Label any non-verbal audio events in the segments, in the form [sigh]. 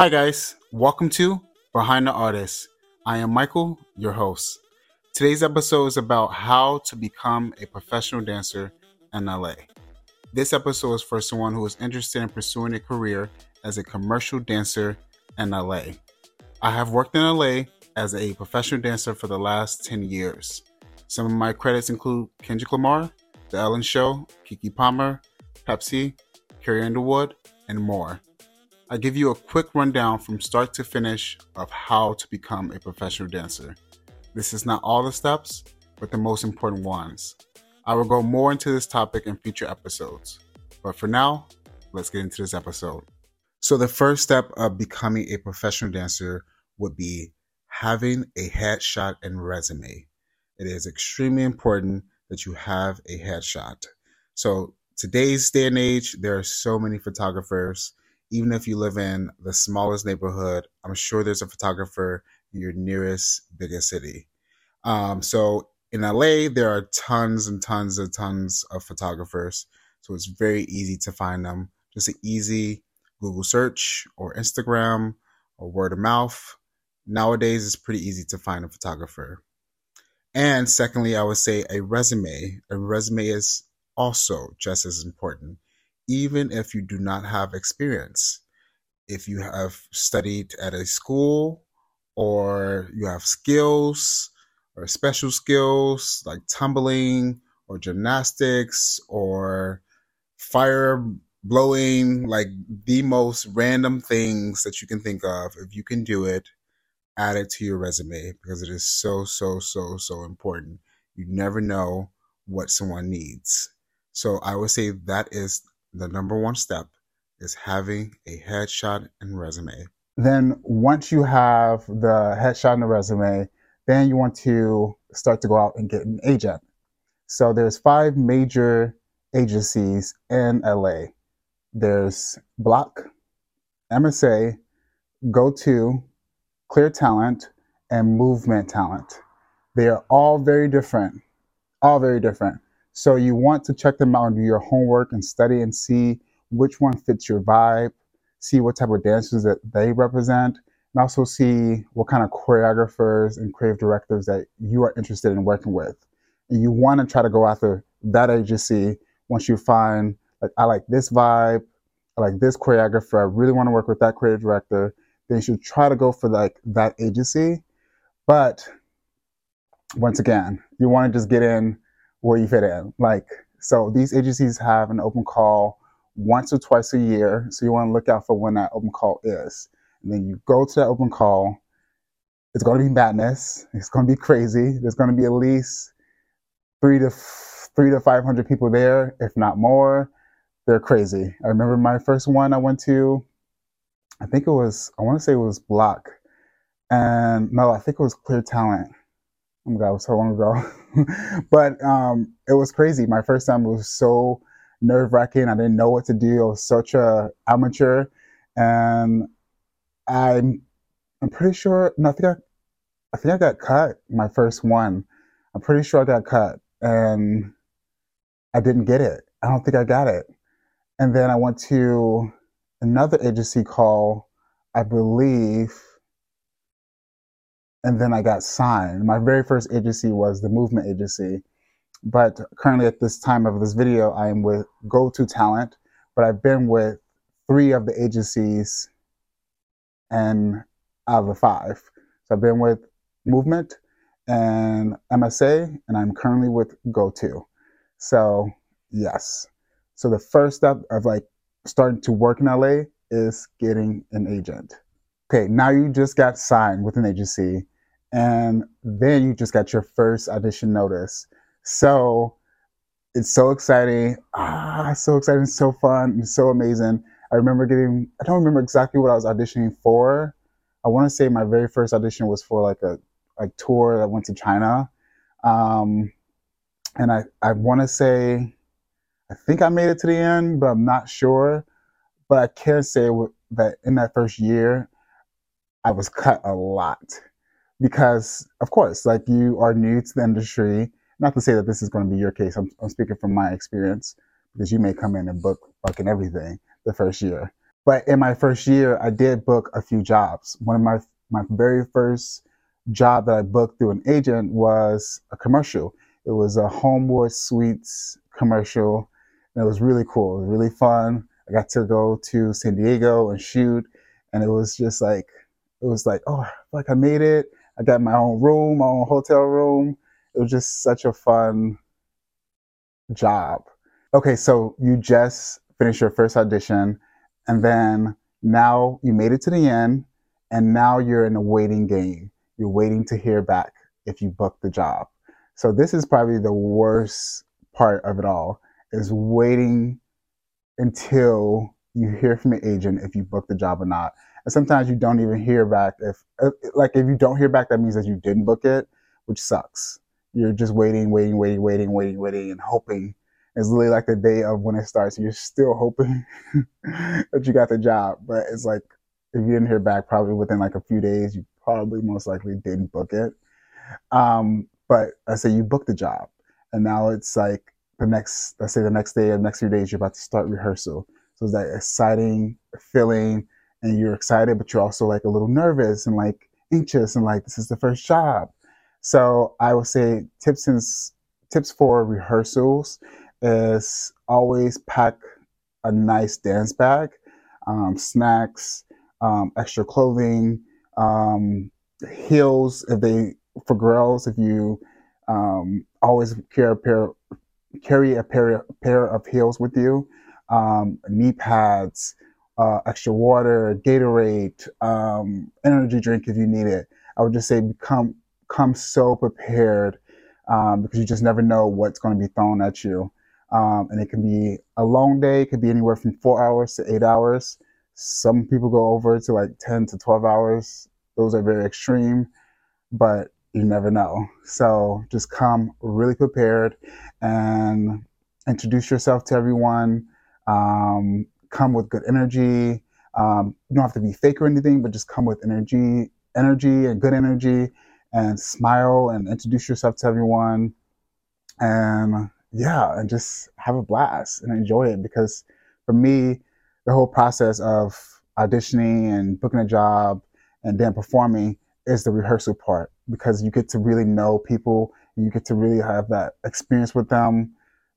Hi, guys. Welcome to Behind the Artist. I am Michael, your host. Today's episode is about how to become a professional dancer in LA. This episode is for someone who is interested in pursuing a career as a commercial dancer in LA. I have worked in LA as a professional dancer for the last 10 years. Some of my credits include Kendrick Lamar, The Ellen Show, Keke Palmer, Pepsi, Carrie Underwood, and more. I give you a quick rundown from start to finish of how to become a professional dancer. This is not all the steps, but the most important ones. I will go more into this topic in future episodes. But for now, let's get into this episode. So, the first step of becoming a professional dancer would be having a headshot and resume. It is extremely important that you have a headshot. So, today's day and age, there are so many photographers. Even if you live in the smallest neighborhood, I'm sure there's a photographer in your nearest biggest city. Um, so in LA, there are tons and tons and tons of photographers. So it's very easy to find them. Just an easy Google search or Instagram or word of mouth. Nowadays, it's pretty easy to find a photographer. And secondly, I would say a resume. A resume is also just as important, even if you do not have experience. If you have studied at a school or you have skills or special skills like tumbling or gymnastics or fire blowing, like the most random things that you can think of, if you can do it, add it to your resume because it is so, so, so, so important. You never know what someone needs. So I would say that is the number one step is having a headshot and resume. Then once you have the headshot and the resume, then you want to start to go out and get an agent. So there's five major agencies in LA. There's Bloc, MSA, Go2, Clear Talent, and Movement Talent. They are all very different, all very different. So you want to check them out and do your homework and study and see which one fits your vibe, see what type of dancers that they represent, and also see what kind of choreographers and creative directors that you are interested in working with. And you want to try to go after that agency once you find like I like this vibe, I like this choreographer, I really want to work with that creative director, then you should try to go for like that agency. But once again, you want to just get in where you fit in. Like so these agencies have an open call once or twice a year. So you want to look out for when that open call is. And then you go to that open call. It's going to be madness. It's going to be crazy. There's going to be at least three to three to five hundred people there, if not more. They're crazy. I remember my first one I went to. I think it was. I want to say it was Bloc, and no, I think it was Clear Talent. Oh my god, it was so long ago. [laughs] but um, it was crazy. My first time was so nerve wracking. I didn't know what to do. I was such a amateur, and I'm I'm pretty sure. No, I think I, I think I got cut my first one. I'm pretty sure I got cut, and I didn't get it. I don't think I got it. And then I went to another agency call, I believe, and then I got signed. My very first agency was the Movement Agency, but currently at this time of this video, I am with Go To Talent, but I've been with three of the agencies and out of the five. So I've been with Movement and MSA, and I'm currently with Go To. So yes. So the first step of like starting to work in LA is getting an agent. Okay, now you just got signed with an agency, and then you just got your first audition notice. So it's so exciting. Ah, so exciting, so fun, and so amazing. I remember getting, I don't remember exactly what I was auditioning for. I want to say my very first audition was for like a like tour that went to China. Um, and I, I want to say, I think I made it to the end, but I'm not sure. But I can say that in that first year, I was cut a lot because, of course, like you are new to the industry. Not to say that this is going to be your case. I'm, I'm speaking from my experience because you may come in and book fucking everything the first year. but in my first year, I did book a few jobs. One of my my very first job that I booked through an agent was a commercial. It was a Homewood Suites commercial. And it was really cool. It was really fun. I got to go to San Diego and shoot, and it was just like it was like oh, like I made it. I got my own room, my own hotel room. It was just such a fun job. Okay, so you just finished your first audition, and then now you made it to the end, and now you're in a waiting game. You're waiting to hear back if you book the job. So this is probably the worst part of it all is waiting until you hear from the agent if you book the job or not. And sometimes you don't even hear back if uh, like if you don't hear back that means that you didn't book it, which sucks. You're just waiting, waiting, waiting, waiting, waiting, waiting and hoping. It's literally like the day of when it starts. You're still hoping [laughs] that you got the job, but it's like if you didn't hear back probably within like a few days, you probably most likely didn't book it. Um, but I say you booked the job and now it's like the next, let's say the next day or the next few days, you're about to start rehearsal. So it's that exciting feeling, and you're excited, but you're also like a little nervous and like anxious, and like this is the first job. So I would say tips and tips for rehearsals is always pack a nice dance bag, um, snacks, um, extra clothing, um, heels if they for girls if you um, always carry a pair carry a pair, pair of heels with you, um, knee pads, uh, extra water, Gatorade, um, energy drink if you need it. I would just say become come so prepared um, because you just never know what's going to be thrown at you. Um, and it can be a long day. It could be anywhere from four hours to eight hours. Some people go over to like 10 to 12 hours. Those are very extreme, but you never know. So just come really prepared and introduce yourself to everyone. Um, come with good energy. Um, you don't have to be fake or anything, but just come with energy, energy and good energy, and smile and introduce yourself to everyone. And yeah, and just have a blast and enjoy it. Because for me, the whole process of auditioning and booking a job and then performing is the rehearsal part because you get to really know people and you get to really have that experience with them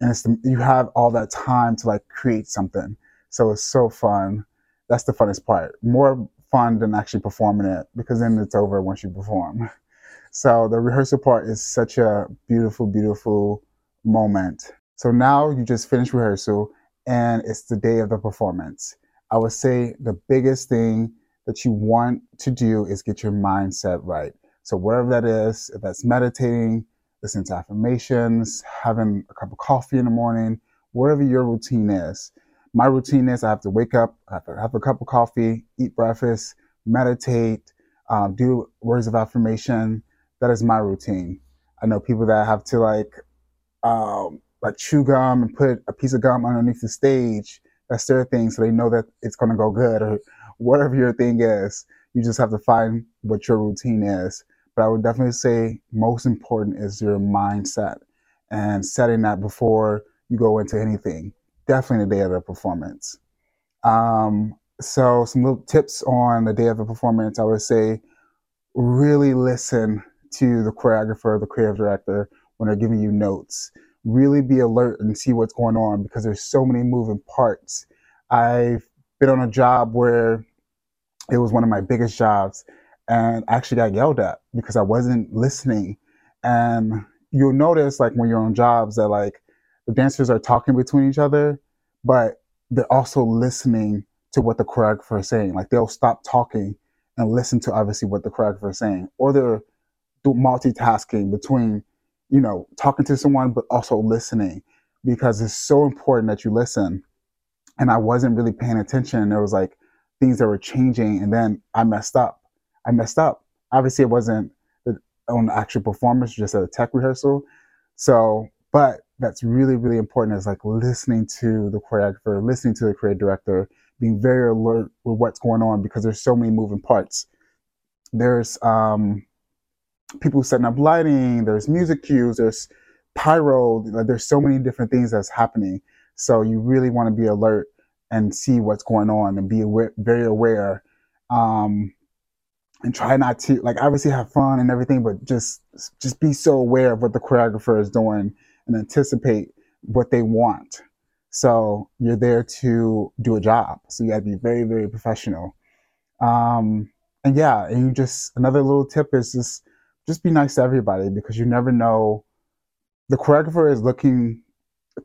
and it's the, you have all that time to like create something so it's so fun that's the funnest part more fun than actually performing it because then it's over once you perform [laughs] so the rehearsal part is such a beautiful beautiful moment so now you just finished rehearsal and it's the day of the performance i would say the biggest thing that you want to do is get your mindset right. So whatever that is, if that's meditating, listening to affirmations, having a cup of coffee in the morning, whatever your routine is. My routine is I have to wake up, I have have a cup of coffee, eat breakfast, meditate, um, do words of affirmation. That is my routine. I know people that have to like um, like chew gum and put a piece of gum underneath the stage. That's their thing, so they know that it's gonna go good. Or whatever your thing is, you just have to find what your routine is. But I would definitely say most important is your mindset and setting that before you go into anything. Definitely the day of the performance. Um, so some little tips on the day of the performance. I would say really listen to the choreographer, the creative director when they're giving you notes. Really be alert and see what's going on because there's so many moving parts. I've been on a job where it was one of my biggest jobs and actually got yelled at because I wasn't listening. And you'll notice like when you're on jobs that like the dancers are talking between each other, but they're also listening to what the choreographer is saying. Like they'll stop talking and listen to obviously what the choreographer is saying, or they're multitasking between, you know, talking to someone but also listening because it's so important that you listen. And I wasn't really paying attention. There was like things that were changing, and then I messed up. I messed up. Obviously, it wasn't uh, on the actual performance, just at a tech rehearsal. So, but that's really, really important is like listening to the choreographer, listening to the creative director, being very alert with what's going on because there's so many moving parts. There's um, people setting up lighting, there's music cues, there's pyro, like there's so many different things that's happening. So you really want to be alert and see what's going on and be aware, very aware. Um, and try not to like obviously have fun and everything, but just just be so aware of what the choreographer is doing and anticipate what they want. So you're there to do a job. So you got to be very very professional. Um, and yeah, and you just another little tip is just just be nice to everybody because you never know. The choreographer is looking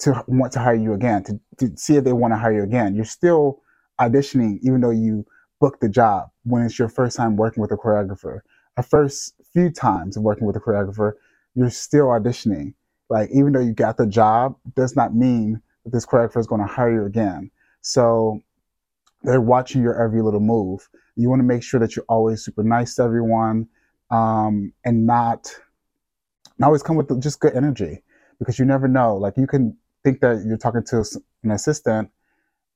to want to hire you again to, to see if they want to hire you again. You're still auditioning even though you book the job when it's your first time working with a choreographer. A first few times of working with a choreographer, you're still auditioning. Like even though you got the job, does not mean that this choreographer is going to hire you again. So they're watching your every little move. You want to make sure that you're always super nice to everyone, um, and not, not always come with just good energy because you never know. Like you can think that you're talking to an assistant,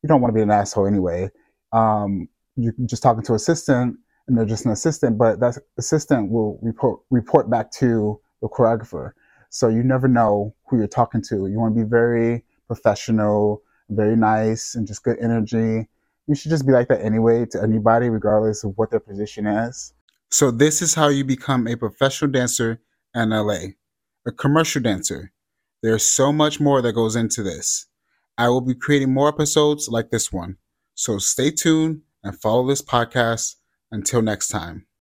you don't want to be an asshole anyway. Um, you're just talking to an assistant and they're just an assistant, but that assistant will report report back to the choreographer. So you never know who you're talking to. You want to be very professional, very nice, and just good energy. You should just be like that anyway to anybody, regardless of what their position is. So this is how you become a professional dancer in LA, a commercial dancer. There's so much more that goes into this. I will be creating more episodes like this one. So stay tuned and follow this podcast. Until next time.